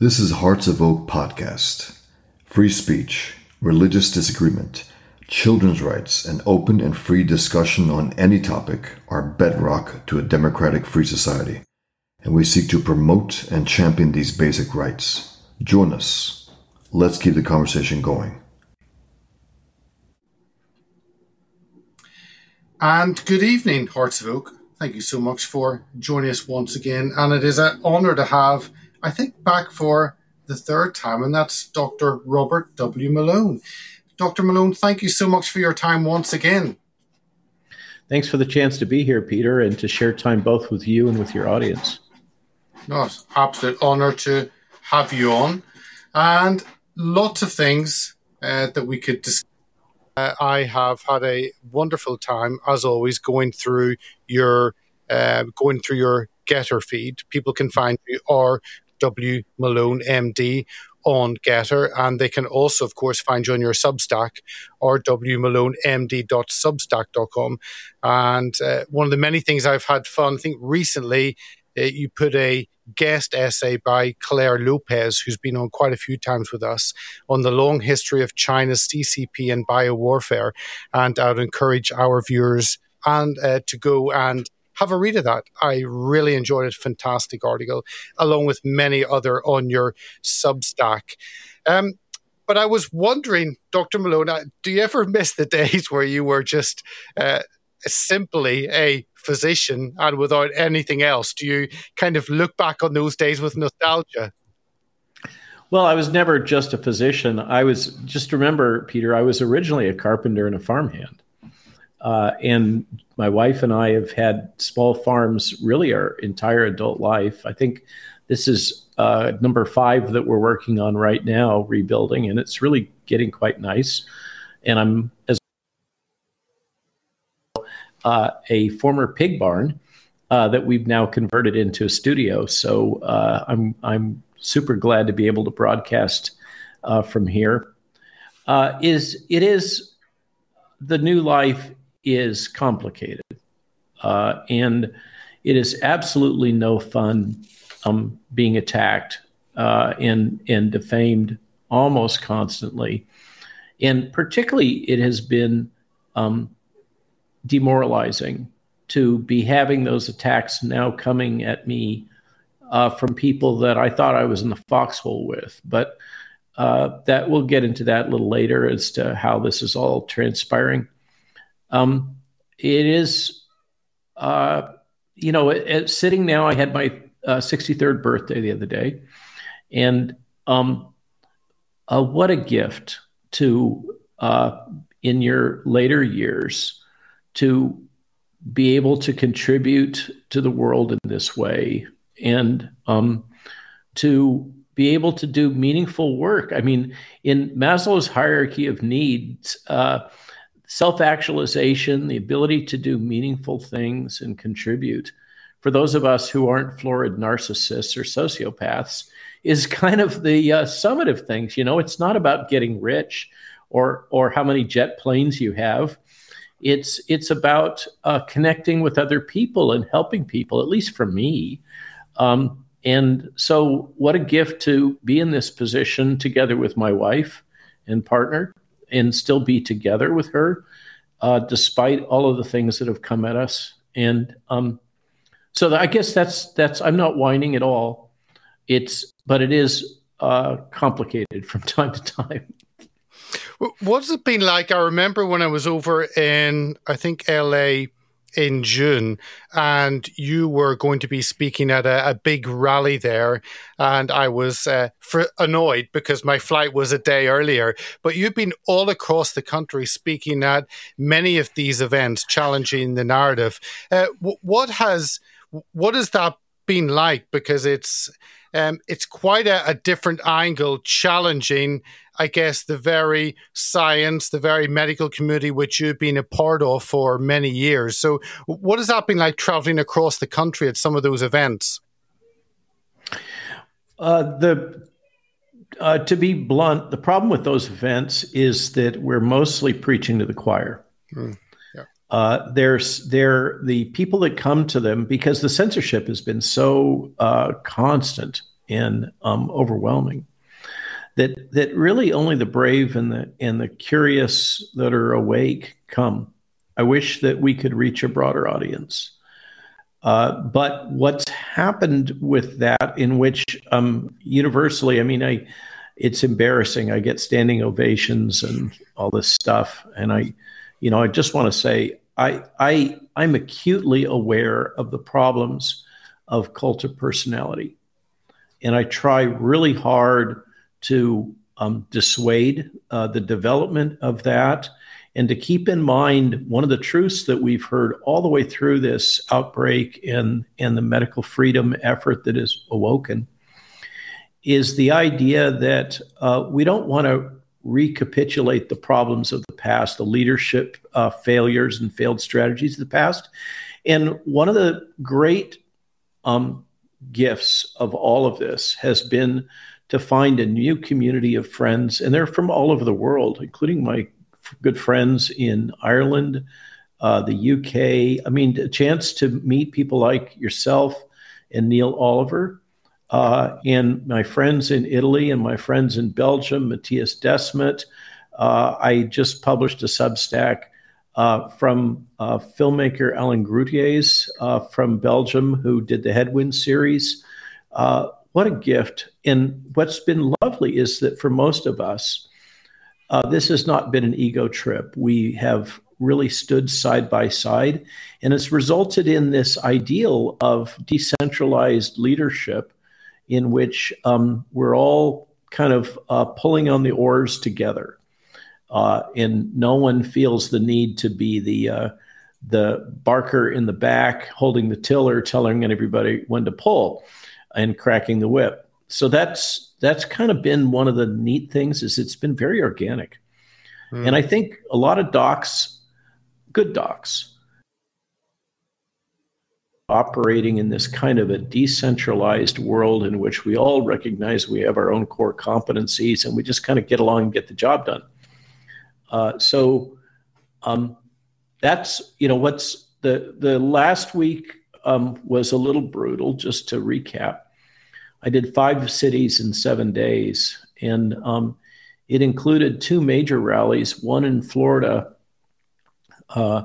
This is Hearts of Oak Podcast. Free speech, religious disagreement, children's rights, and open and free discussion on any topic are bedrock to a democratic free society, and we seek to promote and champion these basic rights. Join us. Let's keep the conversation going. And good evening, Hearts of Oak. Thank you so much for joining us once again. And it is an honour to have I think, back for the third time, and that's Dr. Robert W. Malone. Dr. Malone, thank you so much for your time once again. Thanks for the chance to be here, Peter, and to share time both with you and with your audience. No, it's absolute honor to have you on, and lots of things uh, that we could discuss. Uh, I have had a wonderful time, as always, going through your uh, going through your GETTR feed. People can find you or W. Malone MD on GETTR, and they can also, of course, find you on your Substack or wmalonemd.substack.com. And uh, one of the many things I've had fun, I think recently uh, you put a guest essay by Clare Lopez, who's been on quite a few times with us, on the long history of China's CCP and biowarfare. And I would encourage our viewers and uh, to go and have a read of that. I really enjoyed it. Fantastic article, along with many other on your Substack. Um, but I was wondering, Dr. Malone, uh, do you ever miss the days where you were just uh, simply a physician and without anything else? Do you kind of look back on those days with nostalgia? Well, I was never just a physician. I was just remember, Peter, I was originally a carpenter and a farmhand. Uh, and my wife and I have had small farms really our entire adult life. I think this is uh, number five that we're working on right now, rebuilding, and it's really getting quite nice. And I'm as uh, a former pig barn uh, that we've now converted into a studio. So uh, I'm I'm super glad to be able to broadcast uh, from here. is it is the new life is complicated. Uh, and it is absolutely no fun um, being attacked uh, and, and defamed almost constantly. And particularly, it has been um, demoralizing to be having those attacks now coming at me uh, from people that I thought I was in the foxhole with. But uh, that we'll get into that a little later as to how this is all transpiring. Um, it is, uh, you know, it, it, sitting now, I had my uh, 63rd birthday the other day, and um, uh, what a gift to, uh, in your later years, to be able to contribute to the world in this way and um, to be able to do meaningful work. I mean, in Maslow's hierarchy of needs, uh, self actualization, the ability to do meaningful things and contribute for those of us who aren't florid narcissists or sociopaths is kind of the uh, summit of things. You know, it's not about getting rich or or how many jet planes you have. It's it's about uh, connecting with other people and helping people. At least for me. Um, and so, what a gift to be in this position together with my wife and partner and still be together with her, uh, despite all of the things that have come at us. And um, so I guess that's that's I'm not whining at all. It's but it is uh, complicated from time to time. What's it been like? I remember when I was over in I think LA in June, and you were going to be speaking at a, a big rally there, and I was uh, fr- annoyed because my flight was a day earlier. But you've been all across the country speaking at many of these events, challenging the narrative. Uh, w- what has what has that been like? Because it's um, it's quite a, a different angle, challenging I guess, the very science, the very medical community which you've been a part of for many years. So, what has that been like traveling across the country at some of those events? Uh, the uh, to be blunt, the problem with those events is that we're mostly preaching to the choir. Mm, yeah. uh, there's there the people that come to them because the censorship has been so uh, constant and um, overwhelming. That that really only the brave and the and the curious that are awake come. I wish that we could reach a broader audience. Uh, but what's happened with that, in which um, universally, I mean, I, it's embarrassing. I get standing ovations and all this stuff, and I, you know, I just want to say, I, I, I'm acutely aware of the problems of cult of personality, and I try really hard to um, dissuade uh, the development of that and to keep in mind one of the truths that we've heard all the way through this outbreak and, and the medical freedom effort that is awoken is the idea that uh, we don't want to recapitulate the problems of the past, the leadership uh, failures and failed strategies of the past. And one of the great um, gifts of all of this has been to find a new community of friends, and they're from all over the world, including my good friends in Ireland, uh, the UK. I mean, a chance to meet people like yourself and Neil Oliver, uh, and my friends in Italy and my friends in Belgium, Mattias Desmet. Uh, I just published a Substack uh, from uh, filmmaker Alain Grootaers uh, from Belgium, who did the Headwind series. What a gift. And what's been lovely is that for most of us, uh, this has not been an ego trip. We have really stood side by side, and it's resulted in this ideal of decentralized leadership in which um, we're all kind of uh, pulling on the oars together. Uh, and no one feels the need to be the uh, the barker in the back holding the tiller, telling everybody when to pull and cracking the whip. So that's that's kind of been one of the neat things is it's been very organic. Mm. And I think a lot of docs, good docs, operating in this kind of a decentralized world in which we all recognize we have our own core competencies and we just kind of get along and get the job done. Uh, so um, that's you know what's the the last week um, was a little brutal. Just to recap, I did five cities in seven days, and um, it included two major rallies, one in Florida, uh,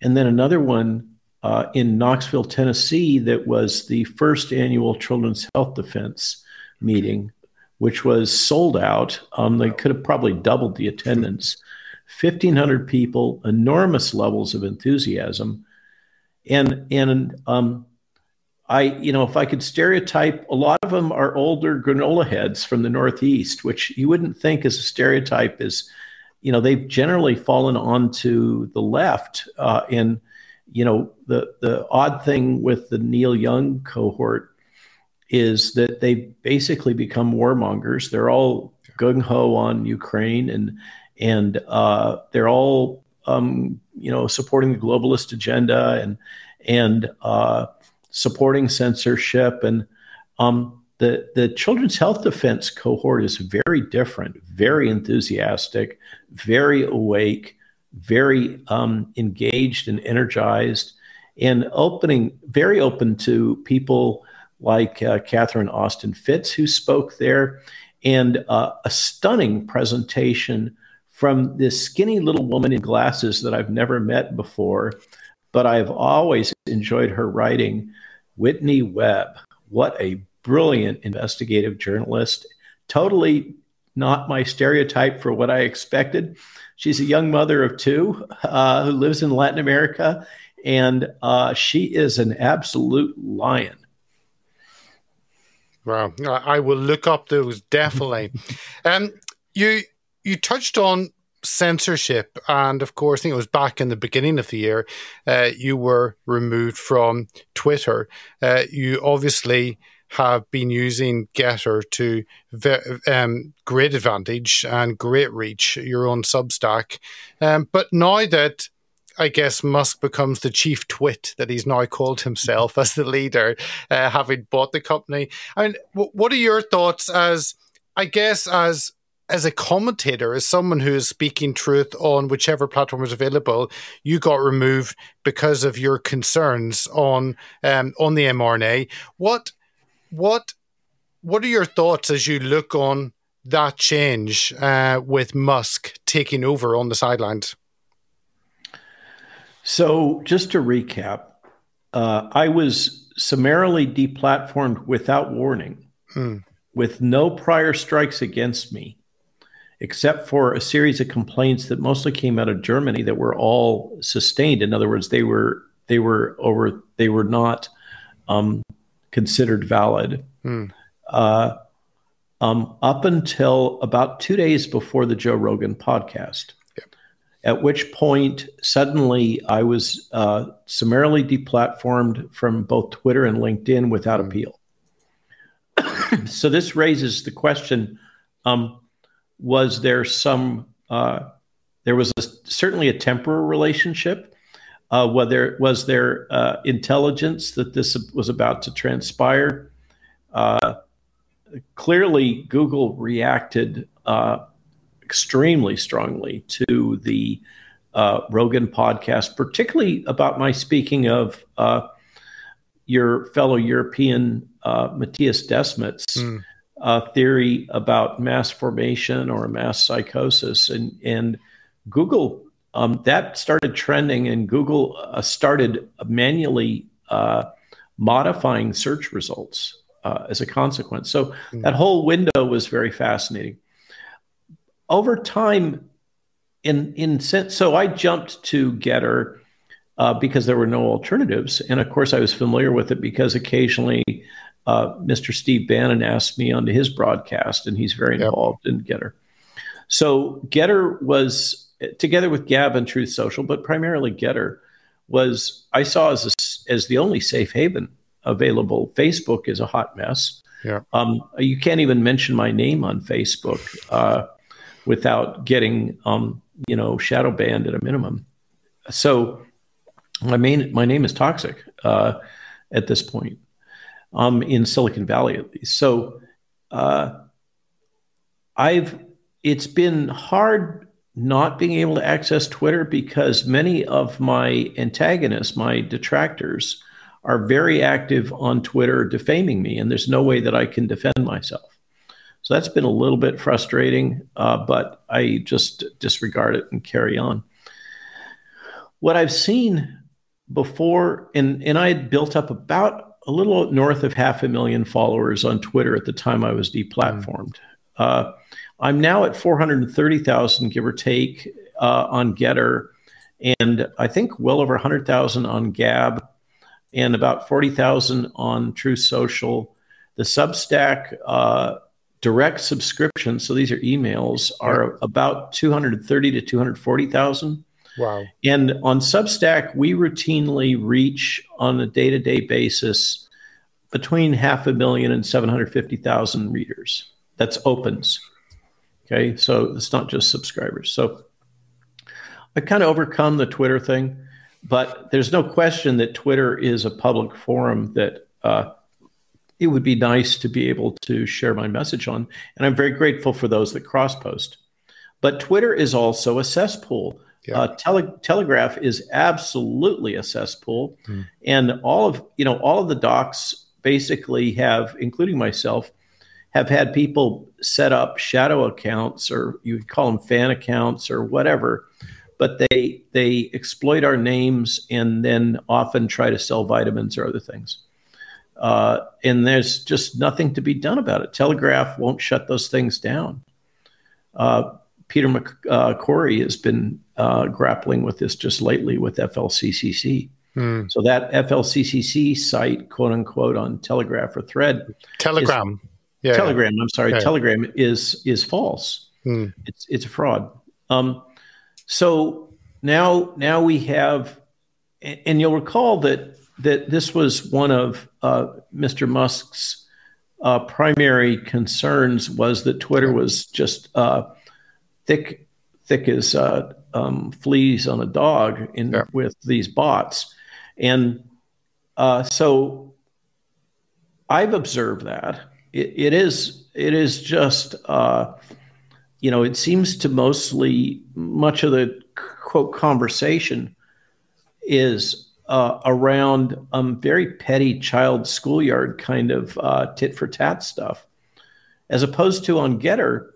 and then another one uh, in Knoxville, Tennessee, that was the first annual Children's Health Defense meeting, which was sold out. Um, they could have probably doubled the attendance. 1,500 people, enormous levels of enthusiasm. And, and um, I, you know, if I could stereotype, a lot of them are older granola heads from the Northeast, which you wouldn't think as a stereotype is, you know, they've generally fallen onto the left. Uh, and, you know, the, the odd thing with the Neil Young cohort is that they basically become warmongers. They're all gung ho on Ukraine and, and uh, they're all, um, you know, supporting the globalist agenda and, and, uh, supporting censorship. And um, the, the Children's Health Defense cohort is very different, very enthusiastic, very awake, very um, engaged and energized, and opening, very open to people like uh, Catherine Austin Fitts, who spoke there, and uh, a stunning presentation from this skinny little woman in glasses that I've never met before, but I've always enjoyed her writing. Whitney Webb. What a brilliant investigative journalist. Totally not my stereotype for what I expected. She's a young mother of two uh, who lives in Latin America, and uh, she is an absolute lion. Wow, I will look up those definitely. um, you you touched on censorship. And of course, I think it was back in the beginning of the year, uh, you were removed from Twitter. Uh, you obviously have been using GETTR to ve- um, great advantage and great reach, your own Substack. Um, but now that I guess Musk becomes the chief twit that he's now called himself as the leader, uh, having bought the company. I mean, w- what are your thoughts as, I guess, as as a commentator, as someone who is speaking truth on whichever platform is available, you got removed because of your concerns on um, on the mRNA. What what what are your thoughts as you look on that change uh, with Musk taking over on the sidelines? So, just to recap, uh, I was summarily deplatformed without warning, hmm. with no prior strikes against me, except for a series of complaints that mostly came out of Germany that were all sustained. In other words, they were they were over they were not um, considered valid. Hmm. Uh, um, up until about two days before the Joe Rogan podcast at which point suddenly I was uh, summarily deplatformed from both Twitter and LinkedIn without mm. appeal. so this raises the question: um, Was there some? Uh, there was a, certainly a temporal relationship. Uh, whether was there uh, intelligence that this was about to transpire? Uh, clearly, Google reacted uh, extremely strongly to the uh, Rogan podcast, particularly about my speaking of your fellow European uh, Mattias Desmet's mm. theory about mass formation or mass psychosis, and and Google um, that started trending, and Google uh, started manually uh, modifying search results as a consequence. So mm. that whole window was very fascinating over time, in in sense, so I jumped to GETTR. uh, because there were no alternatives, and of course I was familiar with it because occasionally uh, Mr. Steve Bannon asked me onto his broadcast, and he's very yep. involved in GETTR. So GETTR was together with Gab and Truth Social, but primarily GETTR was I saw as a, as the only safe haven available. Facebook is a hot mess. Yeah. Um, you can't even mention my name on Facebook. Uh, without getting um, you know shadow banned at a minimum. So my main my name is toxic uh, at this point um, in Silicon Valley at least. So uh, I've it's been hard not being able to access Twitter because many of my antagonists, my detractors, are very active on Twitter defaming me, and there's no way that I can defend myself. So that's been a little bit frustrating, uh, but I just disregard it and carry on. What I've seen before, and, and I had built up about a little north of half a million followers on Twitter at the time I was deplatformed. Uh, I'm now at 430,000, give or take, uh, on GETTR, and I think well over 100,000 on Gab, and about 40,000 on Truth Social. The Substack uh, direct subscriptions, so these are emails, are about 230 to 240,000. Wow. And on Substack, we routinely reach on a day to day basis between half a million and 750,000 readers. That's opens. Okay. So it's not just subscribers. So I kind of overcome the Twitter thing, but there's no question that Twitter is a public forum that uh, it would be nice to be able to share my message on. And I'm very grateful for those that cross post. But Twitter is also a cesspool. Yeah. Uh, tele- Telegraph is absolutely a cesspool, mm. and all of you know all of the docs basically have, including myself, have had people set up shadow accounts, or you would call them fan accounts, or whatever. But they they exploit our names and then often try to sell vitamins or other things. Uh, and there's just nothing to be done about it. Telegraph won't shut those things down. Uh, Peter McCullough uh, has been uh, grappling with this just lately with FLCCC. Hmm. So that FLCCC site, quote unquote, on Telegraph or Thread, Telegram, is, yeah, Telegram. I'm sorry, Telegram is is false. Hmm. It's it's a fraud. Um, so now now we have, and you'll recall that that this was one of uh, Mr. Musk's uh, primary concerns was that Twitter was just uh, thick, thick as uh, um, fleas on a dog in yeah. with these bots, and uh, so I've observed that it, it is it is just uh, you know it seems to mostly much of the quote conversation is uh, around um, very petty child schoolyard kind of uh, tit for tat stuff. as opposed to on Gettr,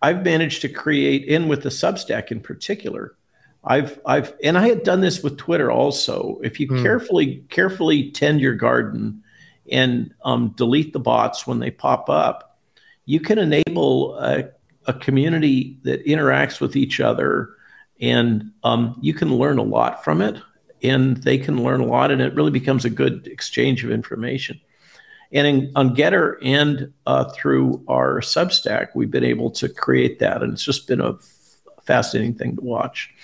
I've managed to create in with the Substack in particular. I've I've and I had done this with Twitter also. If you mm. carefully carefully tend your garden and um, delete the bots when they pop up, you can enable a, a community that interacts with each other, and um, you can learn a lot from it, and they can learn a lot, and it really becomes a good exchange of information. And in, on GETTR and uh, through our Substack, we've been able to create that, and it's just been a f- fascinating thing to watch.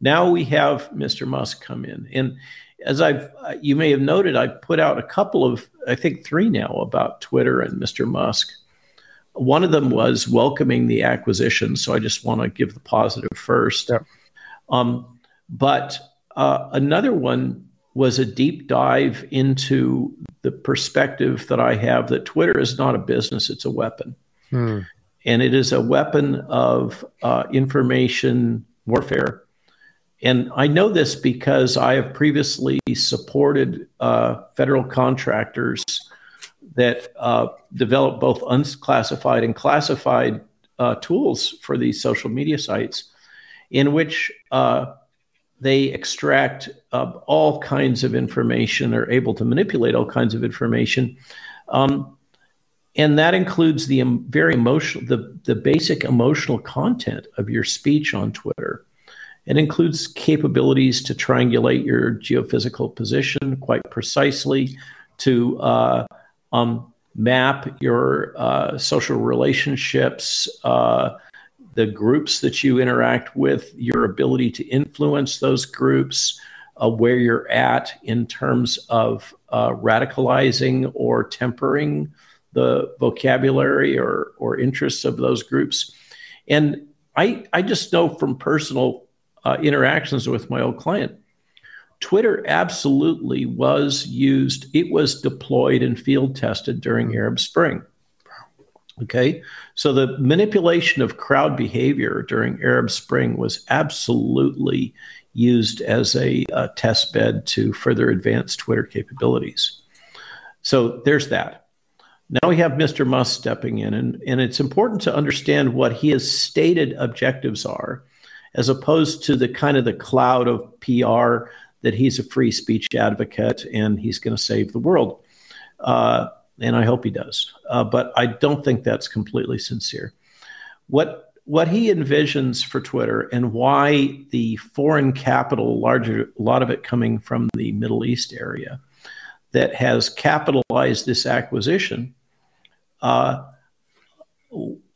Now we have Mr. Musk come in, and as I've uh, you may have noted, I've put out a couple of, I think three now about Twitter and Mr. Musk. One of them was welcoming the acquisition, so I just want to give the positive first. Yeah. Um, but uh, another one was a deep dive into the perspective that I have that Twitter is not a business, it's a weapon. Hmm. And it is a weapon of uh, information warfare. And I know this because I have previously supported uh, federal contractors that uh, develop both unclassified and classified uh, tools for these social media sites, in which uh, they extract uh, all kinds of information, are able to manipulate all kinds of information. Um, and that includes the um, very emotional, the, the basic emotional content of your speech on Twitter. It includes capabilities to triangulate your geophysical position quite precisely, to uh, um, map your uh, social relationships, uh, the groups that you interact with, your ability to influence those groups, uh, where you're at in terms of uh, radicalizing or tempering the vocabulary or, or interests of those groups. And I, I just know from personal uh, interactions with my old client, Twitter absolutely was used, it was deployed and field tested during Arab Spring. Okay. So the manipulation of crowd behavior during Arab Spring was absolutely used as a, a test bed to further advance Twitter capabilities. So there's that. Now we have Mr. Musk stepping in, and, and it's important to understand what his stated objectives are, as opposed to the kind of the cloud of PR that he's a free speech advocate and he's going to save the world. Uh, and I hope he does. Uh, but I don't think that's completely sincere. What what he envisions for Twitter and why the foreign capital, larger a lot of it coming from the Middle East area, that has capitalized this acquisition. Uh,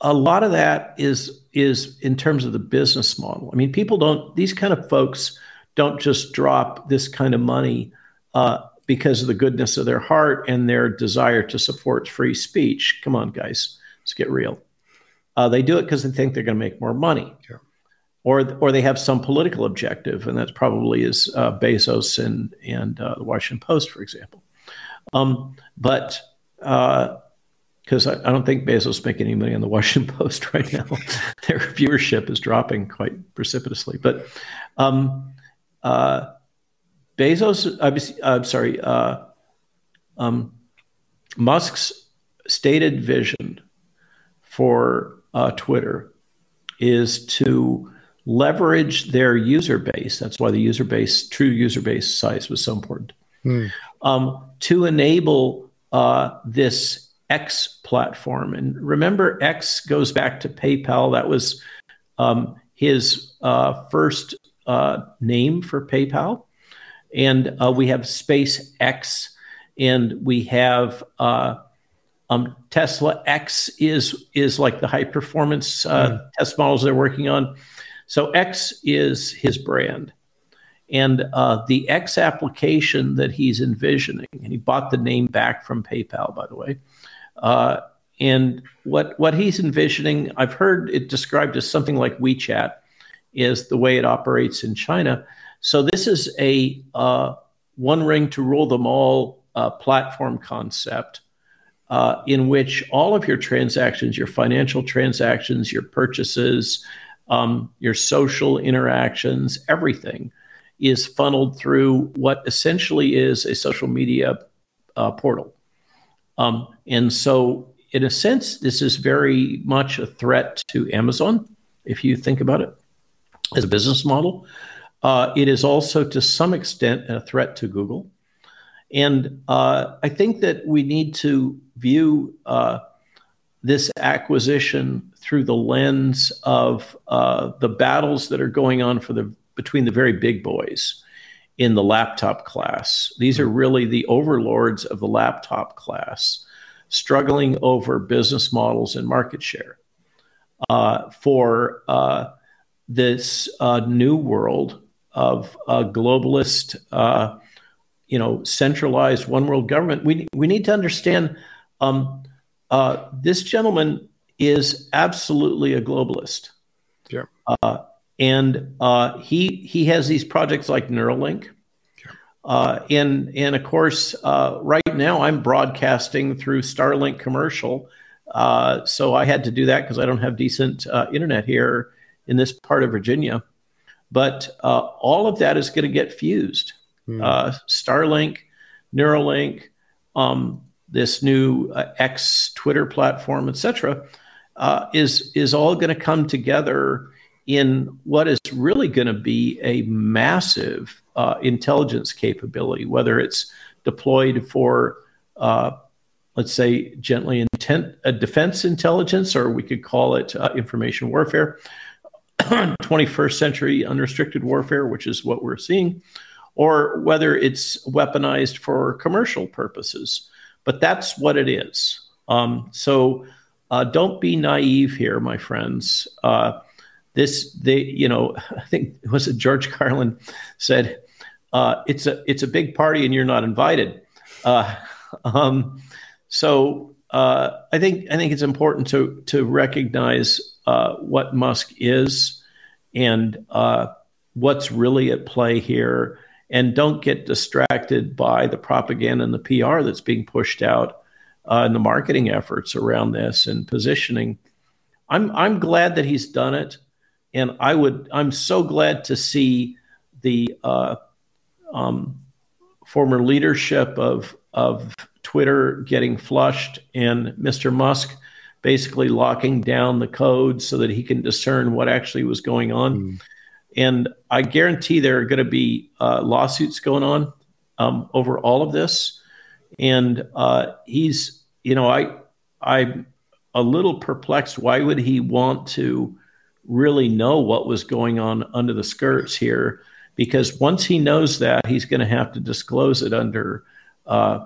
a lot of that is is in terms of the business model. I mean, people don't; these kind of folks don't just drop this kind of money uh, because of the goodness of their heart and their desire to support free speech. Come on, guys, let's get real. Uh, they do it because they think they're going to make more money, yeah. or or they have some political objective, and that probably is uh, Bezos and and uh, the Washington Post, for example. Um, but because uh, I, I, don't think Bezos making any money on the Washington Post right now, their viewership is dropping quite precipitously. But um, uh, Bezos, I'm sorry, uh, um, Musk's stated vision for uh, Twitter is to leverage their user base. That's why the user base, true user base size was so important. Hmm. Um, to enable uh, this X platform. And remember, X goes back to PayPal. That was um, his uh, first uh, name for PayPal and uh, we have SpaceX, and we have uh, um, Tesla X is is like the high performance uh, mm. test models they're working on. So X is his brand, and uh, the X application that he's envisioning, and he bought the name back from PayPal, by the way. Uh, and what what he's envisioning, I've heard it described as something like WeChat, is the way it operates in China. So this is a uh, one ring to rule them all uh, platform concept. Uh, in which all of your transactions, your financial transactions, your purchases, um, your social interactions, everything is funneled through what essentially is a social media uh, portal. Um, and so in a sense, this is very much a threat to Amazon, if you think about it as a business model. Uh, it is also, to some extent, a threat to Google. And uh, I think that we need to view uh, this acquisition through the lens of uh, the battles that are going on for the between the very big boys in the laptop class. These are really the overlords of the laptop class, struggling over business models and market share. Uh, for uh, this new world of a globalist, uh, you know, centralized one world government, we we need to understand um, uh, this gentleman is absolutely a globalist. Yeah. Uh, and uh, he he has these projects like Neuralink. Uh, and and of course, uh, right now I'm broadcasting through Starlink commercial, uh, so I had to do that because I don't have decent uh, internet here in this part of Virginia. But uh, all of that is going to get fused. Mm. Starlink, Neuralink, um, this new X Twitter platform, etc., is is all going to come together in what is really going to be a massive uh, intelligence capability, whether it's deployed for, uh, let's say, gently intent uh, defense intelligence, or we could call it uh, information warfare, 21st century unrestricted warfare, which is what we're seeing, or whether it's weaponized for commercial purposes. But that's what it is. Um, so uh, don't be naive here, my friends. Uh, this they you know i think was it george carlin said uh, it's a it's a big party and you're not invited uh, um, so uh, i think i think it's important to to recognize uh, what musk is and uh, what's really at play here. And don't get distracted by the propaganda and the pr that's being pushed out uh, and the marketing efforts around this and positioning. I'm i'm glad that he's done it. And I would I'm so glad to see the uh, um, former leadership of of Twitter getting flushed and Mr. Musk basically locking down the code so that he can discern what actually was going on. Mm. And I guarantee there are going to be uh, lawsuits going on um, over all of this. And uh, he's, you know, I I'm a little perplexed. Why would he want to? really know what was going on under the skirts here because once he knows that he's going to have to disclose it under uh,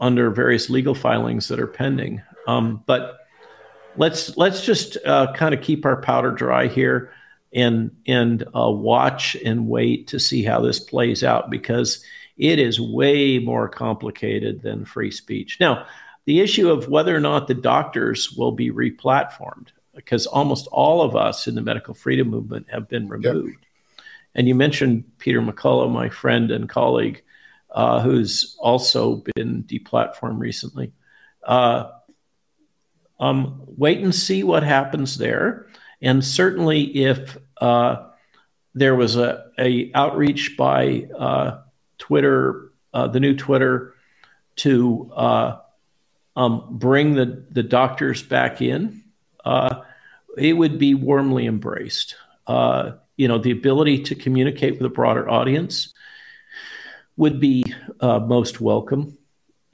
under various legal filings that are pending um, but let's let's just uh, kind of keep our powder dry here and and uh, watch and wait to see how this plays out because it is way more complicated than free speech now the issue of whether or not the doctors will be replatformed because almost all of us in the medical freedom movement have been removed. Yep. And you mentioned Peter McCullough, my friend and colleague, uh, who's also been deplatformed recently. Uh, um, wait and see what happens there. And certainly, if uh, there was a, a outreach by uh, Twitter, uh, the new Twitter, to uh, um, bring the, the doctors back in, it would be warmly embraced. You know, the ability to communicate with a broader audience would be uh, most welcome.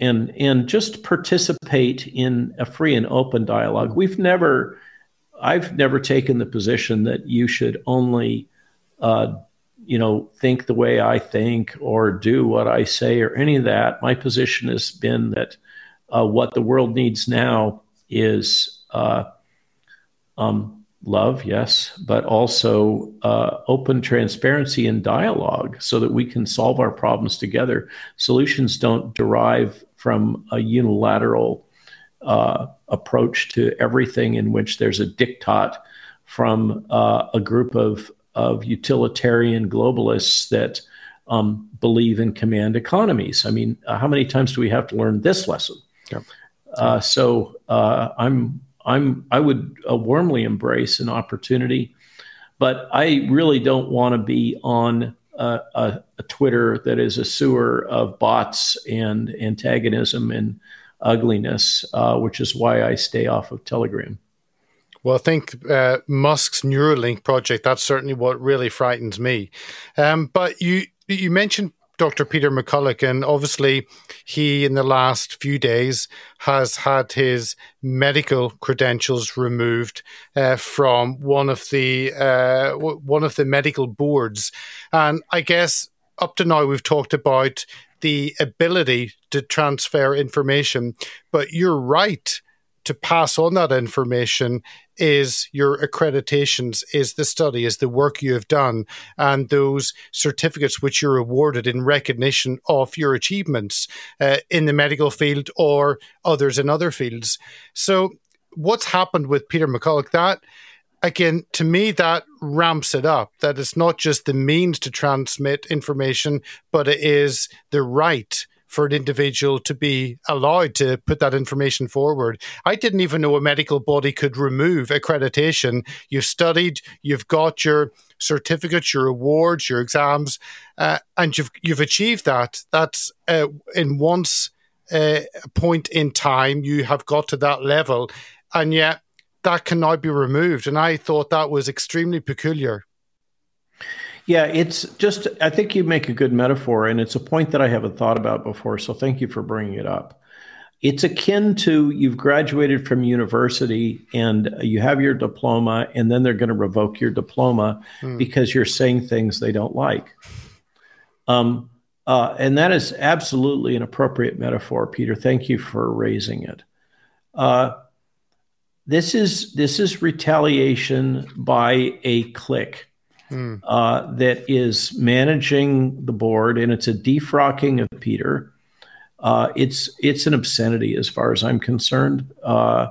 And, and just participate in a free and open dialogue. We've never, I've never taken the position that you should only, uh, you know, think the way I think or do what I say or any of that. My position has been that uh, what the world needs now is uh, um, love, yes, but also uh, open transparency and dialogue so that we can solve our problems together. Solutions don't derive from a unilateral uh, approach to everything in which there's a diktat from uh, a group of, of utilitarian globalists that um, believe in command economies. I mean, uh, how many times do we have to learn this lesson? Yeah. Uh, so uh, I'm I'm I would uh, warmly embrace an opportunity, but I really don't want to be on a, a, a, Twitter that is a sewer of bots and antagonism and ugliness, uh, which is why I stay off of Telegram. Well, I think uh, Musk's Neuralink project, that's certainly what really frightens me. Um, but you you mentioned Dr. Peter McCullough, and obviously he, in the last few days, has had his medical credentials removed uh, from one of the uh, one of the medical boards, and I guess up to now we've talked about the ability to transfer information, but you're right to pass on that information is your accreditations, is the study, is the work you have done, and those certificates which you're awarded in recognition of your achievements uh, in the medical field or others in other fields. So, what's happened with Peter McCullough? That again, to me, that ramps it up. That it's not just the means to transmit information, but it is the right for an individual to be allowed to put that information forward. I didn't even know a medical body could remove accreditation. You've studied, you've got your certificates, your awards, your exams, uh, and you've you've achieved that. That's uh, in once uh, point in time you have got to that level, and yet that can now be removed. And I thought that was extremely peculiar. Yeah, it's just, I think you make a good metaphor, and it's a point that I haven't thought about before. So thank you for bringing it up. It's akin to you've graduated from university and you have your diploma, and then they're going to revoke your diploma hmm. because you're saying things they don't like. Um, uh, and that is absolutely an appropriate metaphor, Peter. Thank you for raising it. Uh, this is this is retaliation by a clique mm. uh, that is managing the board, and it's a defrocking of Peter. Uh, it's it's an obscenity as far as I'm concerned, uh,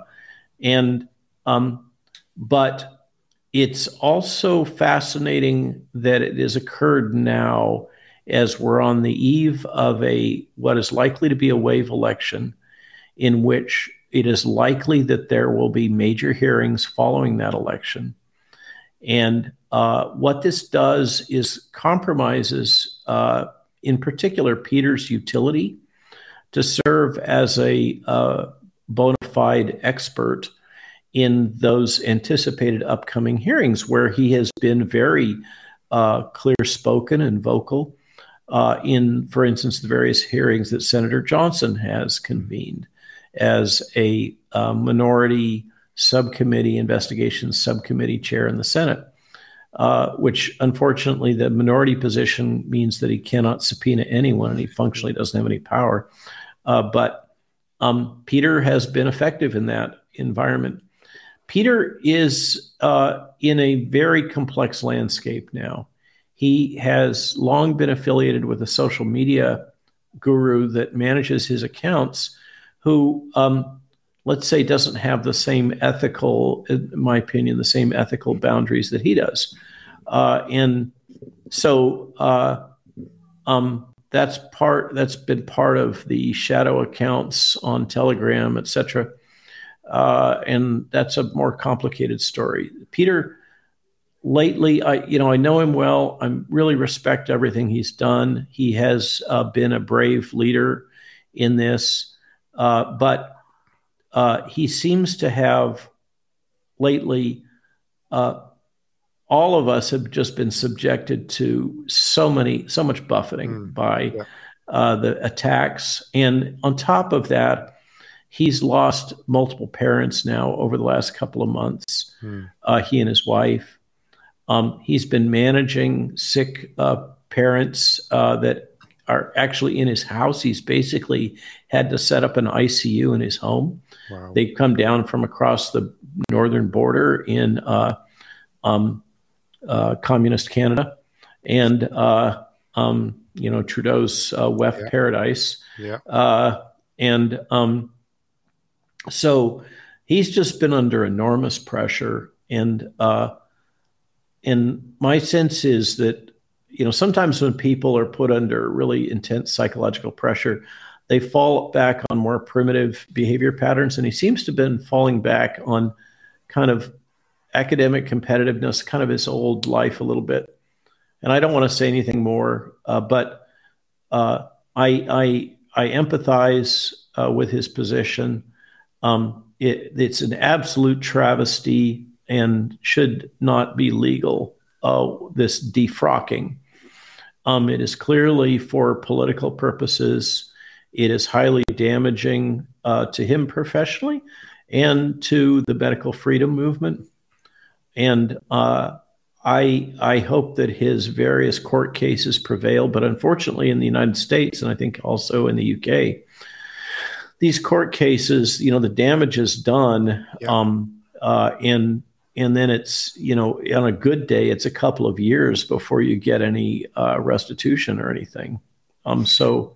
and um, but it's also fascinating that it has occurred now as we're on the eve of a what is likely to be a wave election in which it is likely that there will be major hearings following that election. And uh, what this does is compromises, uh, in particular, Peter's utility to serve as a uh, bona fide expert in those anticipated upcoming hearings, where he has been very uh, clear spoken and vocal uh, in, for instance, the various hearings that Senator Johnson has convened as a minority subcommittee investigation subcommittee chair in the Senate uh, which unfortunately the minority position means that he cannot subpoena anyone and he functionally doesn't have any power. Uh, but um, Peter has been effective in that environment. Peter is uh, in a very complex landscape now. He has long been affiliated with a social media guru that manages his accounts, who, um, let's say, doesn't have the same ethical, in my opinion, the same ethical boundaries that he does. Uh, and so uh, um, that's part that's been part of the shadow accounts on Telegram, etc. Uh, and that's a more complicated story. Peter, lately, I you know I know him well. I really respect everything he's done. He has uh, been a brave leader in this, uh, but uh, he seems to have lately all of us have just been subjected to so many, so much buffeting mm, by yeah. uh, the attacks. And on top of that, he's lost multiple parents now over the last couple of months. Mm. Uh, he and his wife. Um, he's been managing sick uh, parents uh, that are actually in his house. He's basically had to set up an ICU in his home. Wow. They come down from across the northern border in uh, um, uh, communist Canada, and uh, um, you know Trudeau's uh, WEF yeah. paradise. Yeah. Uh, and um, so he's just been under enormous pressure, and uh, and my sense is that you know sometimes when people are put under really intense psychological pressure they fall back on more primitive behavior patterns and he seems to have been falling back on kind of academic competitiveness, kind of his old life a little bit. And I don't want to say anything more, uh, but uh, I, I, I empathize uh, with his position. Um, it, it's an absolute travesty and should not be legal. Uh, this defrocking. Um, it is clearly for political purposes. It is highly damaging uh, to him professionally and to the medical freedom movement. And uh, I I hope that his various court cases prevail. But unfortunately, in the United States and I think also in the UK, these court cases, you know, the damage is done, yeah. um, uh, and and then it's you know on a good day, it's a couple of years before you get any uh, restitution or anything. Um, so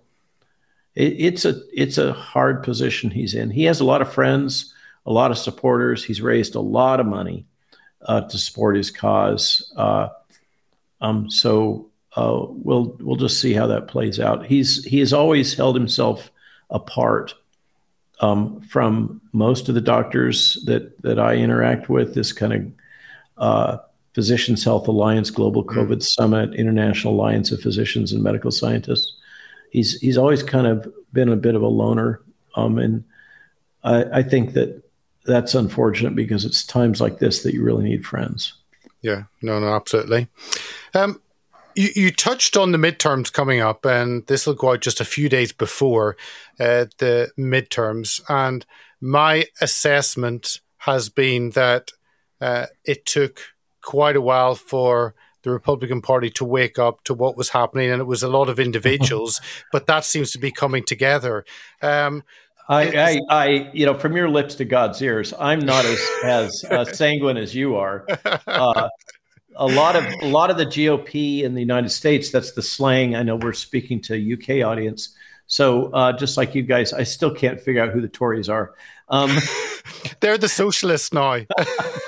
it, it's a it's a hard position he's in. He has a lot of friends, a lot of supporters. He's raised a lot of money uh, to support his cause. Uh, um, so uh, we'll we'll just see how that plays out. He's he has always held himself apart um, from most of the doctors that that I interact with. This kind of uh, Physicians Health Alliance Global mm-hmm. COVID mm. Summit, International Alliance of Physicians and Medical Scientists. He's he's always kind of been a bit of a loner, um, and I, I think that that's unfortunate because it's times like this that you really need friends. Yeah, no, no, absolutely. Um, you, you touched on the midterms coming up, and this will go out just a few days before uh, the midterms. And my assessment has been that uh, it took quite a while for the Republican Party to wake up to what was happening, and it was a lot of individuals, but that seems to be coming together. Um, I, I, I, you know, from your lips to God's ears, I'm not as as uh, sanguine as you are. Uh, a lot of a lot of the GOP in the United States. That's the slang. I know we're speaking to UK audience, so uh, just like you guys, I still can't figure out who the Tories are. Um, They're the socialists now.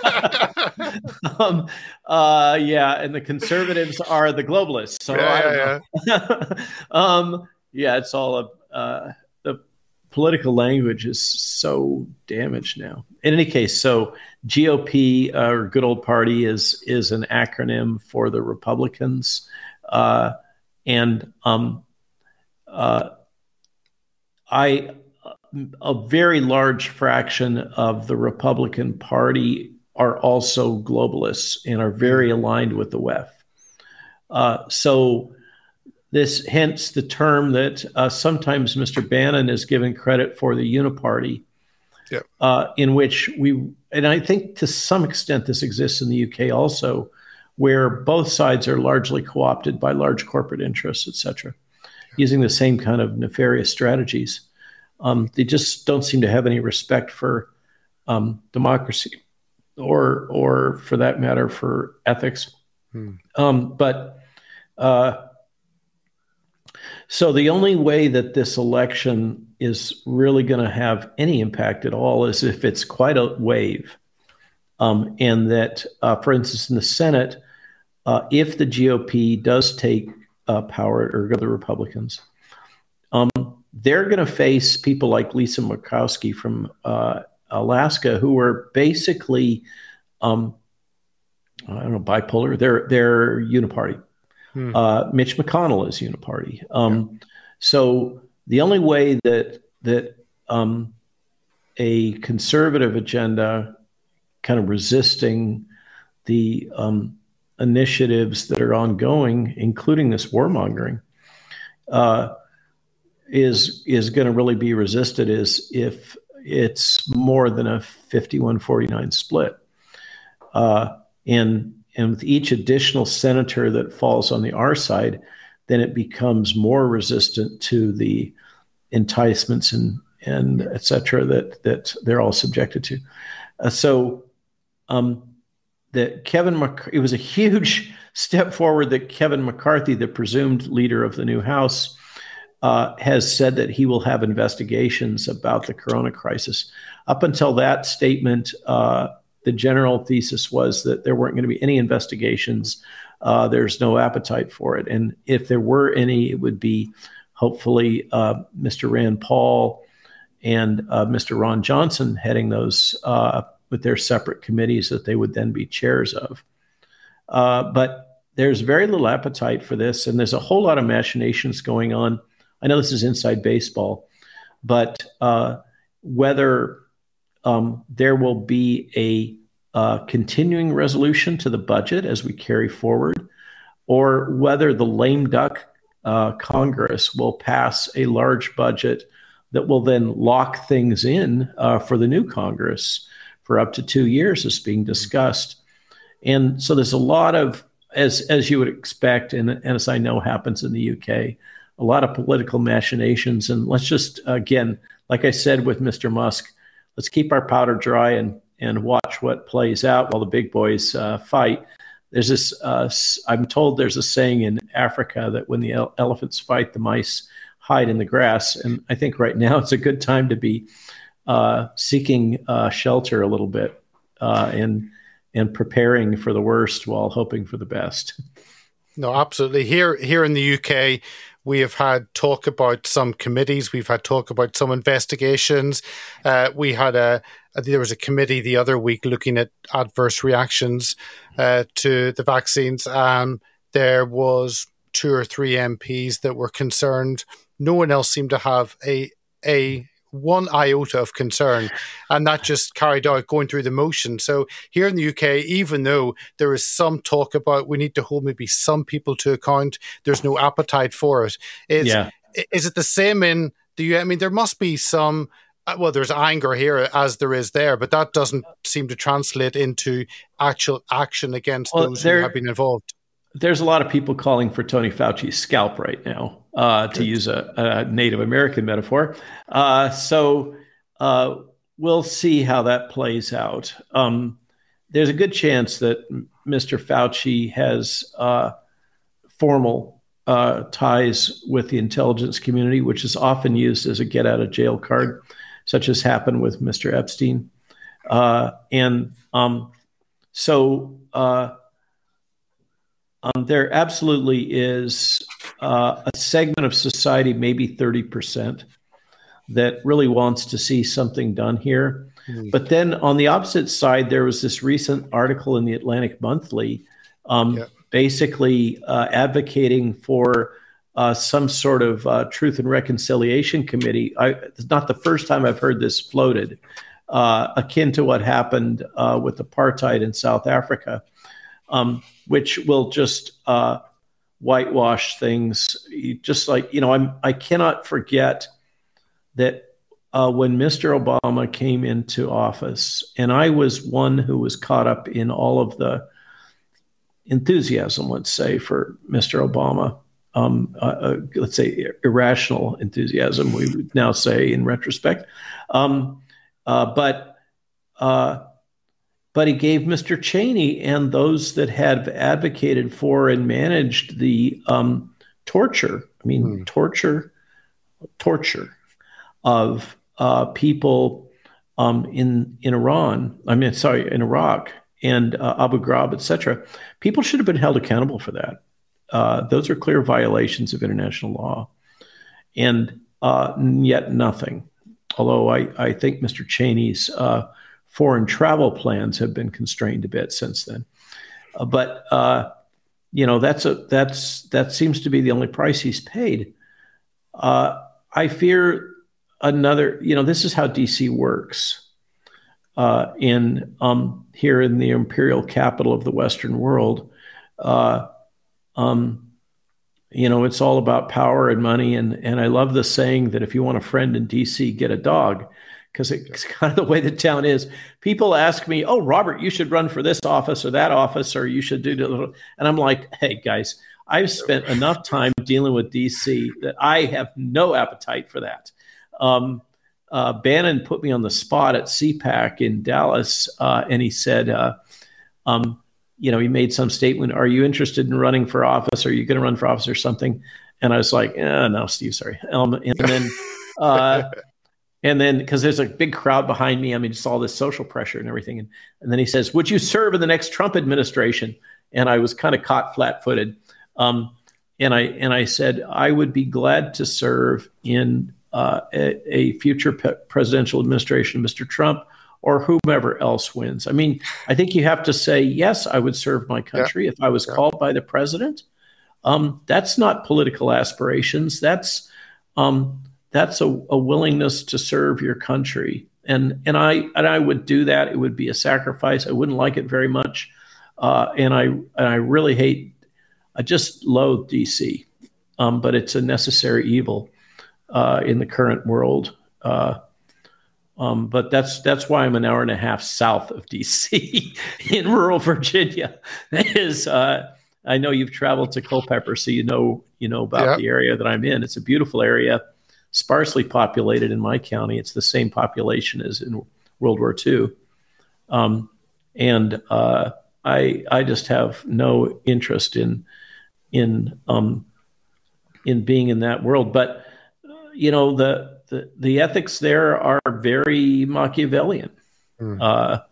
um, uh, yeah, and the conservatives are the globalists. So yeah, yeah. um, yeah, it's all a. Uh, political language is so damaged now. In any case, so GOP uh, or Good Old Party is is an acronym for the Republicans, uh, and um, uh, I a very large fraction of the Republican Party are also globalists and are very aligned with the WEF. Uh, so this hence the term that uh, sometimes Mr. Bannon is given credit for the Uniparty, yeah. uh, in which we and I think to some extent this exists in the UK also, where both sides are largely co-opted by large corporate interests, et cetera, using the same kind of nefarious strategies. Um, they just don't seem to have any respect for um, democracy, or or for that matter for ethics. Hmm. Um, but uh, so the only way that this election is really going to have any impact at all is if it's quite a wave. Um, and that, uh, for instance, in the Senate, uh, if the GOP does take uh, power or the Republicans, um, they're going to face people like Lisa Murkowski from uh, Alaska, who are basically, um, I don't know, bipolar. They're they're uniparty. Hmm. Uh, Mitch McConnell is uniparty. Um, yeah. So the only way that that um, a conservative agenda, kind of resisting the um, initiatives that are ongoing, including this warmongering, uh, is is going to really be resisted is if it's more than a 51-49 split. Uh, and and with each additional senator that falls on the R side, then it becomes more resistant to the enticements and and et cetera that that they're all subjected to. Uh, so um, that Kevin McC- it was a huge step forward that Kevin McCarthy, the presumed leader of the new House, uh, has said that he will have investigations about the Corona crisis. Up until that statement, uh, the general thesis was that there weren't going to be any investigations. Uh, there's no appetite for it, and if there were any, it would be hopefully uh, Mr. Rand Paul and uh, Mr. Ron Johnson heading those uh, with their separate committees that they would then be chairs of. Uh, but there's very little appetite for this, and there's a whole lot of machinations going on. I know this is inside baseball, but uh, whether um, there will be a uh, continuing resolution to the budget as we carry forward, or whether the lame duck uh, Congress will pass a large budget that will then lock things in uh, for the new Congress for up to two years is being discussed. And so there's a lot of, as as you would expect, and, and as I know happens in the UK, a lot of political machinations. And let's just again, like I said with Mr. Musk, let's keep our powder dry and and watch what plays out while the big boys uh, fight. There's this. Uh, I'm told there's a saying in Africa that when the ele- elephants fight, the mice hide in the grass. And I think right now it's a good time to be uh, seeking uh, shelter a little bit uh, and and preparing for the worst while hoping for the best. No, absolutely. Here here in the UK, we have had talk about some committees. We've had talk about some investigations. Uh, we had a, there was a committee the other week looking at adverse reactions uh, to the vaccines. Um, there was two or three MPs that were concerned. No one else seemed to have a a one iota of concern and that just carried out going through the motion. So here in the UK, even though there is some talk about we need to hold maybe some people to account, there's no appetite for it. Is, yeah. is it the same in the I mean, there must be some uh, well, there's anger here as there is there, but that doesn't seem to translate into actual action against well, those there, who have been involved. There's a lot of people calling for Tony Fauci's scalp right now uh, to use a, a, Native American metaphor. Uh, so uh, we'll see how that plays out. Um, there's a good chance that Mr. Fauci has uh, formal uh, ties with the intelligence community, which is often used as a get out of jail card, such as happened with Mr. Epstein. Uh, and um, so um, there absolutely is uh, a segment of society, maybe 30%, that really wants to see something done here. Mm-hmm. But then on the opposite side, there was this recent article in the Atlantic Monthly um, basically uh, advocating for uh, some sort of uh, truth and reconciliation committee. I, it's not the first time I've heard this floated, uh, akin to what happened uh, with apartheid in South Africa um, which will just uh, whitewash things. Just like you know, I'm I cannot forget that uh, when Mr. Obama came into office, and I was one who was caught up in all of the enthusiasm, let's say, for Mr. Obama. Um, uh, uh, let's say irrational enthusiasm, we would now say in retrospect. Um, uh, but uh, but he gave Mr. Cheney and those that have advocated for and managed the um, torture, I mean, mm. torture, torture of uh, people um, in, in Iran, I mean, sorry, in Iraq and uh, Abu Ghraib, etc. People should have been held accountable for that. Uh, those are clear violations of international law. And uh, yet nothing. Although I, I think Mr. Cheney's uh, foreign travel plans have been constrained a bit since then. Uh, but uh, you know that's a that's that seems to be the only price he's paid. Uh, I fear another. You know, this is how DC works. Uh, in um, here in the imperial capital of the Western world, uh, um, you know, it's all about power and money. And and I love the saying that if you want a friend in DC, get a dog because it's kind of the way the town is. People ask me, "Oh, Robert, you should run for this office or that office, or you should do," the, and I'm like, "Hey, guys, I've spent enough time dealing with DC that I have no appetite for that." Um, uh, Bannon put me on the spot at CPAC in Dallas, uh, and he said, uh, um, "You know, he made some statement. Are you interested in running for office? Are you going to run for office or something?" And I was like, eh, "No, Steve, sorry." Um, and then. And then, because there's a big crowd behind me, I mean, just all this social pressure and everything. And, and then he says, Would you serve in the next Trump administration? And I was kind of caught flat footed. Um, and I and I said I would be glad to serve in uh, a, a, future pe- presidential administration, Mr. Trump, or whomever else wins. I mean, I think you have to say yes. I would serve my country yeah. if I was yeah. called by the president. Um, that's not political aspirations. That's um, that's a, a willingness to serve your country. And and I and I would do that. It would be a sacrifice. I wouldn't like it very much. Uh, and I and I really hate. I just loathe DC, um, but it's a necessary evil uh, in the current world. Uh, um, but that's that's why I'm an hour and a half south of DC in rural Virginia. Is uh, I know you've traveled to Culpeper, so you know you know about yep. the area that I'm in. It's a beautiful area, sparsely populated in my county. It's the same population as in World War II, um, and uh, I I just have no interest in in um, in being in that world. But you know the the, the ethics there are very Machiavellian. Mm. Uh,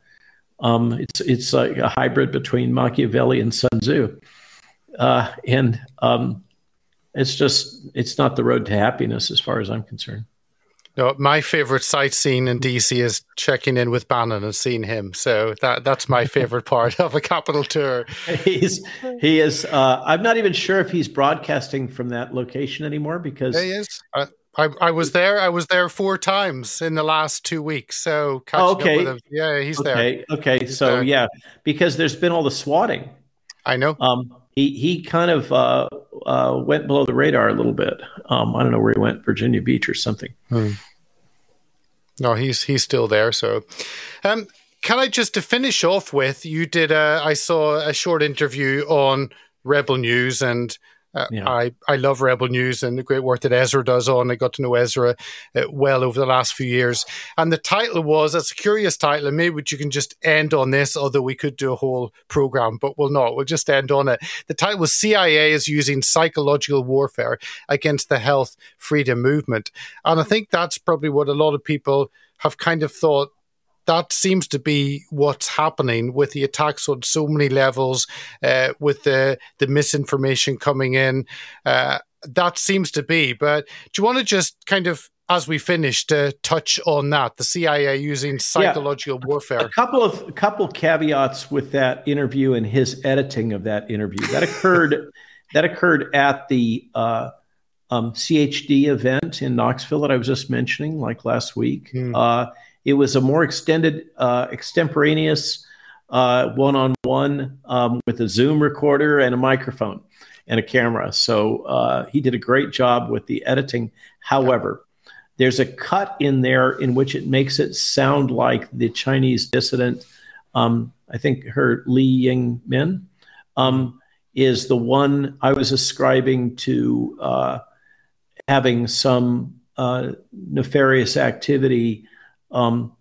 um, it's it's like a hybrid between Machiavelli and Sun Tzu, uh, and um, it's just it's not the road to happiness as far as I'm concerned. No, my favorite sightseeing in DC is checking in with Bannon and seeing him. So that that's my favorite part of a capital tour. He's he is. Uh, I'm not even sure if he's broadcasting from that location anymore because he is. Uh, I, I was there. I was there four times in the last two weeks. So oh, okay, yeah, he's okay. there. Okay, he's so there. yeah, because there's been all the swatting. I know. Um, he he kind of uh, uh, went below the radar a little bit. Um, I don't know where he went, Virginia Beach or something. Hmm. No, he's he's still there. So, um, can I just to finish off with you did a I saw a short interview on Rebel News and uh, yeah. I, I love Rebel News and the great work that Ezra does on. I got to know Ezra uh, well over the last few years. And the title was, it's a curious title, and maybe you can just end on this, although we could do a whole program, but we'll not. We'll just end on it. The title was CIA is using psychological warfare against the health freedom movement. And I think that's probably what a lot of people have kind of thought that seems to be what's happening with the attacks on so many levels, uh, with the the misinformation coming in. Uh, that seems to be. But do you want to just kind of as we finish to touch on that the CIA using psychological yeah. warfare. A couple of a couple caveats with that interview and his editing of that interview that occurred that occurred at the uh, um, CHD event in Knoxville that I was just mentioning, like last week. Hmm. Uh, it was a more extended, uh, extemporaneous one on one with a Zoom recorder and a microphone and a camera. So uh, he did a great job with the editing. However, there's a cut in there in which it makes it sound like the Chinese dissident, um, I think her Li-Meng Yan, um, is the one I was ascribing to uh, having some uh, nefarious activity um,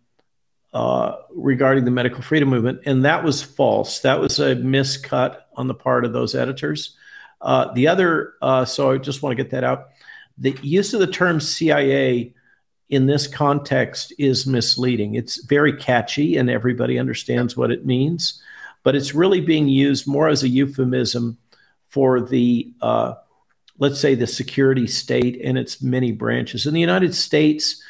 uh, regarding the medical freedom movement, and that was false. That was a miscut on the part of those editors. Uh, the other, uh, so I just want to get that out. The use of the term CIA in this context is misleading. It's very catchy, and everybody understands what it means, but it's really being used more as a euphemism for the uh, let's say the security state and its many branches. In the United States,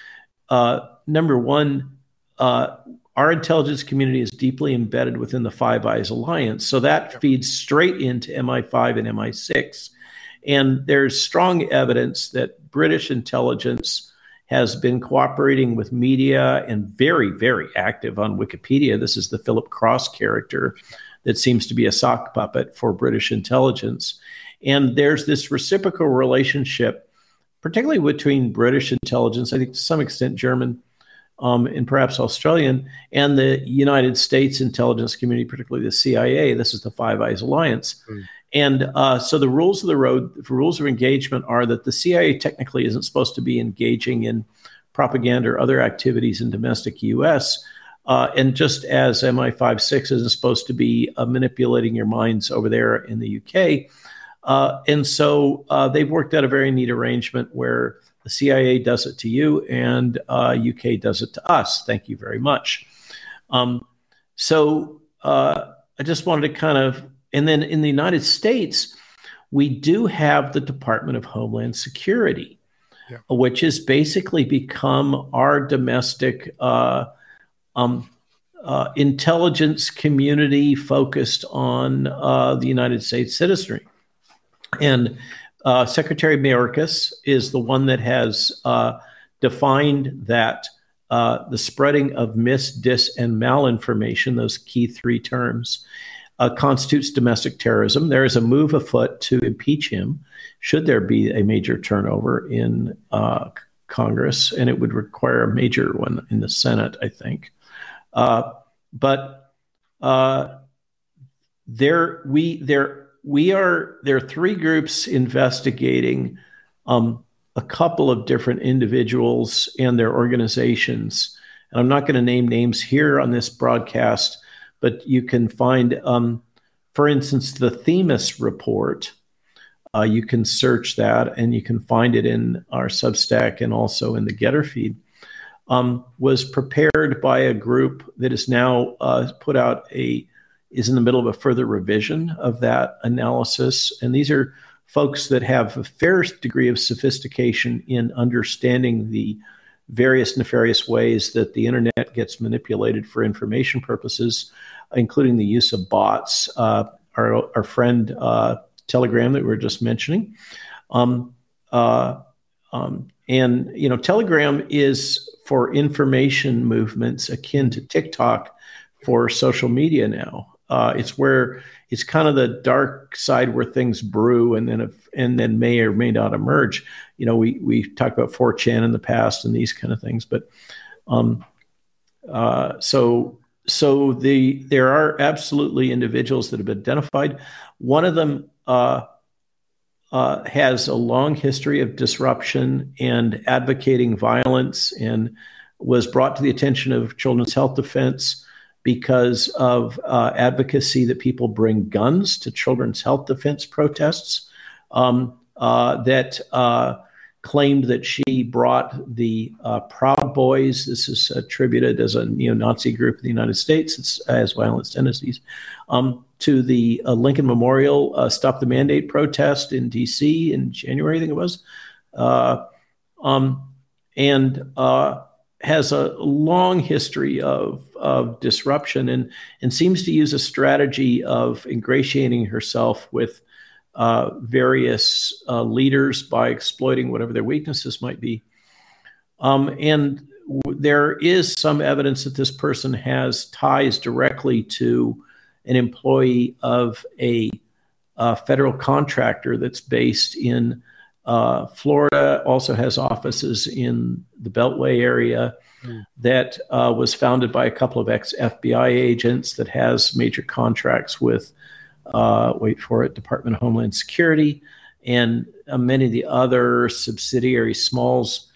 uh, number one, uh, our intelligence community is deeply embedded within the Five Eyes Alliance. So that feeds straight into MI5 and MI6. And there's strong evidence that British intelligence has been cooperating with media and very, very active on Wikipedia. This is the Philip Cross character that seems to be a sock puppet for British intelligence. And there's this reciprocal relationship, particularly between British intelligence, I think to some extent German um, and perhaps Australian, and the United States intelligence community, particularly the CIA. This is the Five Eyes Alliance. Mm. And uh, so the rules of the road, the rules of engagement are that the CIA technically isn't supposed to be engaging in propaganda or other activities in domestic U.S. Uh, and just as MI5-6 isn't supposed to be uh, manipulating your minds over there in the UK. Uh, and so uh, they've worked out a very neat arrangement where the CIA does it to you, and uh, UK does it to us. Thank you very much. Um, so uh, I just wanted to kind of, and then in the United States, we do have the Department of Homeland Security, yeah. which has basically become our domestic uh, um, uh, intelligence community focused on uh, the United States citizenry. And uh, Secretary Mayorkas is the one that has uh, defined that uh, the spreading of mis, dis, and malinformation, those key three terms, uh, constitutes domestic terrorism. There is a move afoot to impeach him should there be a major turnover in uh, Congress, and it would require a major one in the Senate, I think. Uh, but there, we there we are there are three groups investigating um, a couple of different individuals and their organizations. And I'm not going to name names here on this broadcast, but you can find, um, for instance, the Themis report. Uh, you can search that and you can find it in our Substack and also in the GETTR feed. Um, was prepared by a group that has now uh, put out a is in the middle of a further revision of that analysis, and these are folks that have a fair degree of sophistication in understanding the various nefarious ways that the internet gets manipulated for information purposes, including the use of bots. Uh, our, our friend uh, Telegram that we were just mentioning. Um, uh, um, and, you know, Telegram is for information movements akin to TikTok for social media now. Uh, it's where it's kind of the dark side where things brew and then if, and then may or may not emerge. You know, we we talked about 4chan in the past and these kind of things, but um, uh, so so the there are absolutely individuals that have been identified. One of them uh, uh, has a long history of disruption and advocating violence and was brought to the attention of Children's Health Defense because of uh, advocacy that people bring guns to children's health defense protests. Um, uh, that uh, claimed that she brought the uh, Proud Boys, this is attributed as a neo Nazi group in the United States, as violent tendencies, um, to the uh, Lincoln Memorial uh, Stop the Mandate protest in DC in January, I think it was. Um, and has a long history of, of disruption and, and seems to use a strategy of ingratiating herself with uh, various uh, leaders by exploiting whatever their weaknesses might be. Um, and w- there is some evidence that this person has ties directly to an employee of a, a federal contractor that's based in uh, Florida also has offices in the Beltway area mm. that uh, was founded by a couple of ex FBI agents that has major contracts with, uh, wait for it, Department of Homeland Security and uh, many of the other subsidiary smalls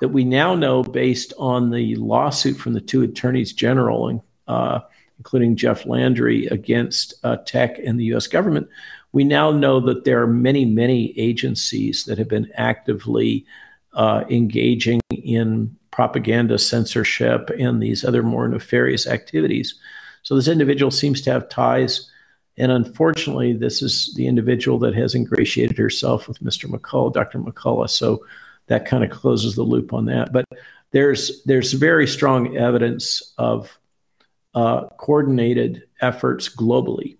that we now know based on the lawsuit from the two attorneys general, uh, including Jeff Landry against uh, tech and the US government we now know that there are many, many agencies that have been actively uh, engaging in propaganda, censorship, and these other more nefarious activities. So this individual seems to have ties. And unfortunately, this is the individual that has ingratiated herself with Mr. McCullough, Dr. McCullough. So that kind of closes the loop on that. But there's there's very strong evidence of uh, coordinated efforts globally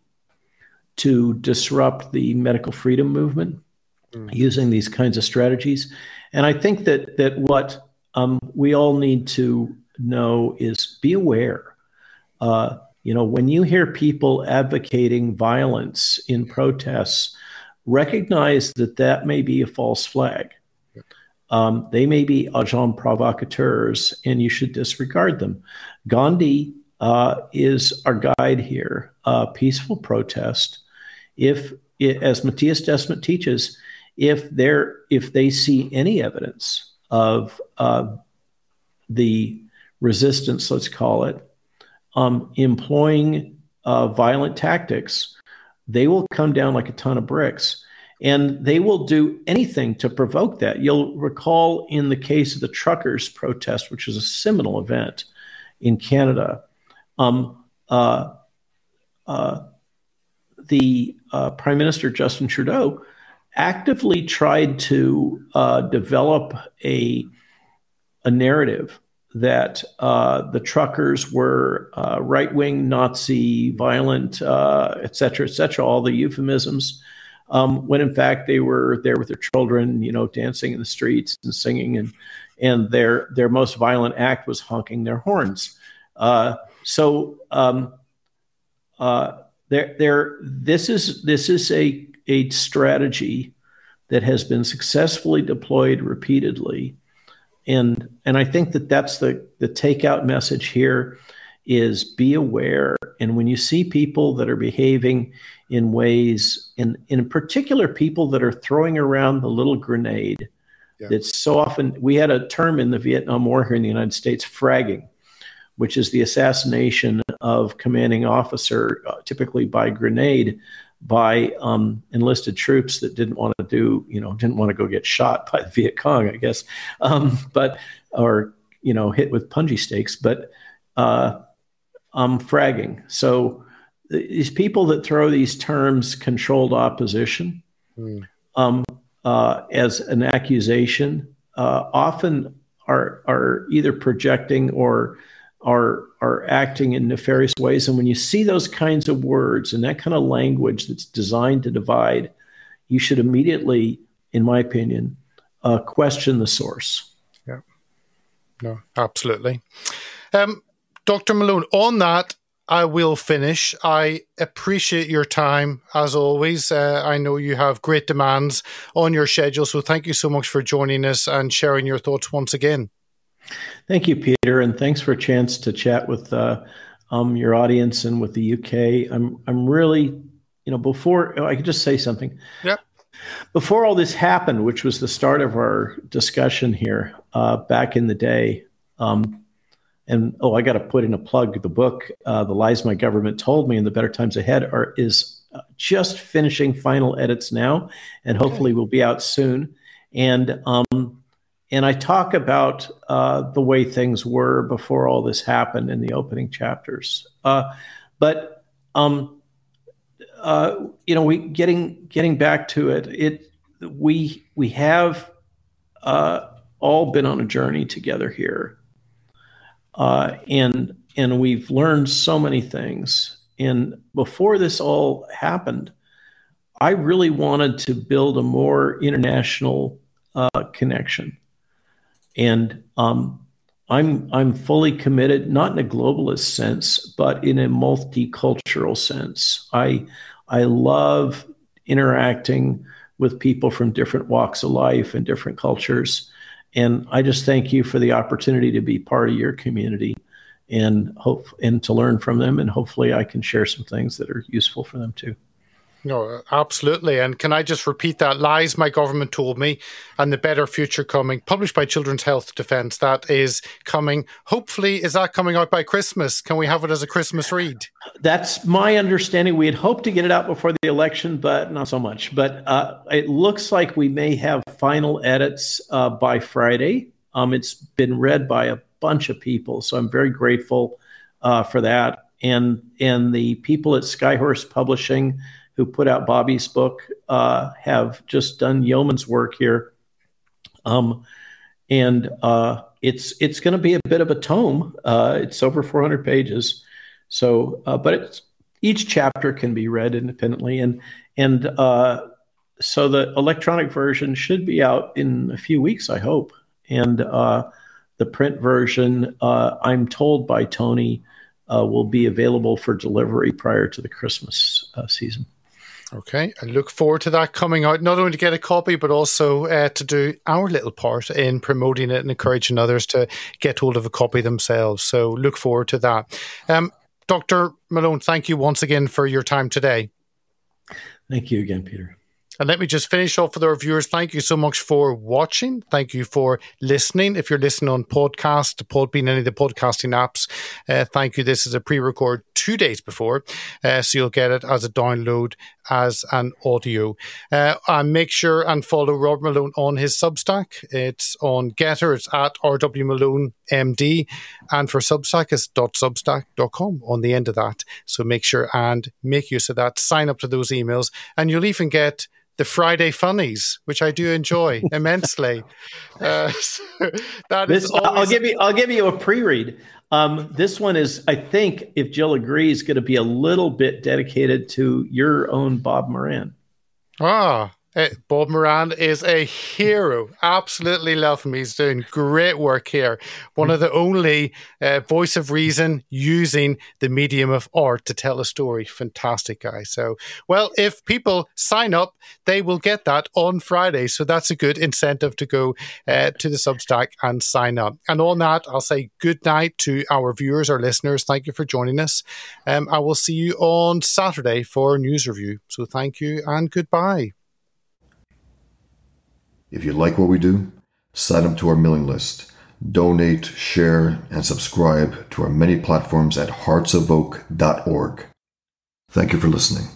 to disrupt the medical freedom movement mm. using these kinds of strategies. And I think that that what um, we all need to know is be aware. Uh, you know, when you hear people advocating violence in protests, recognize that that may be a false flag. Um, they may be agents provocateurs, and you should disregard them. Gandhi uh, is our guide here. Uh, peaceful protest if as Mattias Desmet teaches, if they're if they see any evidence of uh, the resistance, let's call it, um, employing uh, violent tactics, they will come down like a ton of bricks. And they will do anything to provoke that. You'll recall in the case of the truckers' protest, which was a seminal event in Canada, um, uh, uh the uh, Prime Minister Justin Trudeau actively tried to uh, develop a, a narrative that uh, the truckers were uh, right wing, Nazi, violent, uh, et cetera, et cetera, all the euphemisms um, when in fact they were there with their children, you know, dancing in the streets and singing, and and their their most violent act was honking their horns. Uh, so um, uh, there, there, this is this is a a strategy that has been successfully deployed repeatedly, and and I think that that's the the takeout message here is be aware. And when you see people that are behaving in ways, in, in particular, people that are throwing around the little grenade, yeah. that's so often, we had a term in the Vietnam War here in the United States, fragging, which is the assassination of commanding officer, uh, typically by grenade, by um, enlisted troops that didn't want to do, you know, didn't want to go get shot by the Viet Cong, I guess, um, but or you know, hit with punji stakes. But uh, um, fragging. So these people that throw these terms controlled opposition mm. um, uh, as an accusation uh, often are are either projecting or are are acting in nefarious ways. And when you see those kinds of words and that kind of language that's designed to divide, you should immediately, in my opinion, uh, question the source. Yeah. No, absolutely. Um, Dr. Malone, on that, I will finish. I appreciate your time as always. Uh, I know you have great demands on your schedule, so thank you so much for joining us and sharing your thoughts once again. Thank you, Peter, and thanks for a chance to chat with uh, um, your audience and with the UK. I'm I'm really, you know, before I could just say something. Yep. Before all this happened, which was the start of our discussion here uh, back in the day. Um, and oh, I got to put in a plug. The book, uh, "The Lies My Government Told Me," and "The Better Times Ahead" are is uh, just finishing final edits now, and hopefully okay. will be out soon. And um, and I talk about uh, the way things were before all this happened in the opening chapters. Uh, but um, uh, you know, we getting getting back to it. It we we have uh, all been on a journey together here uh, and and we've learned so many things. And before this all happened, I really wanted to build a more international uh, connection, and um, I'm I'm fully committed, not in a globalist sense, but in a multicultural sense. I I love interacting with people from different walks of life and different cultures. And I just thank you for the opportunity to be part of your community and hope and to learn from them. And hopefully I can share some things that are useful for them too. No, absolutely. And can I just repeat that? Lies My Government Told Me and The Better Future Coming, published by Children's Health Defence. That is coming. Hopefully, is that coming out by Christmas? Can we have it as a Christmas read? That's my understanding. We had hoped to get it out before the election, but not so much. But uh, it looks like we may have final edits uh, by Friday. Um, it's been read by a bunch of people, so I'm very grateful uh, for that. And and the people at Skyhorse Publishing who put out Bobby's book uh, have just done yeoman's work here. Um, and uh, it's it's going to be a bit of a tome. Uh, it's over 400 pages, so uh, but each chapter can be read independently, and and uh, so the electronic version should be out in a few weeks, I hope. And uh, the print version, I'm told by Tony, will be available for delivery prior to the Christmas season. Okay, I look forward to that coming out, not only to get a copy, but also uh, to do our little part in promoting it and encouraging others to get hold of a copy themselves. So look forward to that. Um, Dr. Malone, thank you once again for your time today. Thank you again, Peter. And let me just finish off with our viewers. Thank you so much for watching. Thank you for listening. If you're listening on podcast, Podbean, any of the podcasting apps, uh, thank you. This is a pre-record two days before, uh, so you'll get it as a download as an audio. Uh, and make sure and follow Rob Malone on his Substack. It's on GETTR, It's at RW Malone MD. And for Substack, it's .substack.com on the end of that. So make sure and make use of that. Sign up to those emails, and you'll even get the Friday funnies, which I do enjoy immensely. Uh, so that this, I'll give you. I'll give you a pre-read. Um, this one is, I think, if Jill agrees, going to be a little bit dedicated to your own Bob Moran. Ah, uh, Bob Moran is a hero. Absolutely love him. He's doing great work here. One of the only uh, voice of reason using the medium of art to tell a story. Fantastic guy. So, well, if people sign up, they will get that on Friday. So that's a good incentive to go uh, to the Substack and sign up. And on that, I'll say good night to our viewers, our listeners. Thank you for joining us. Um, I will see you on Saturday for news review. So thank you and goodbye. If you like what we do, sign up to our mailing list, donate, share, and subscribe to our many platforms at heartsofoak.org. Thank you for listening.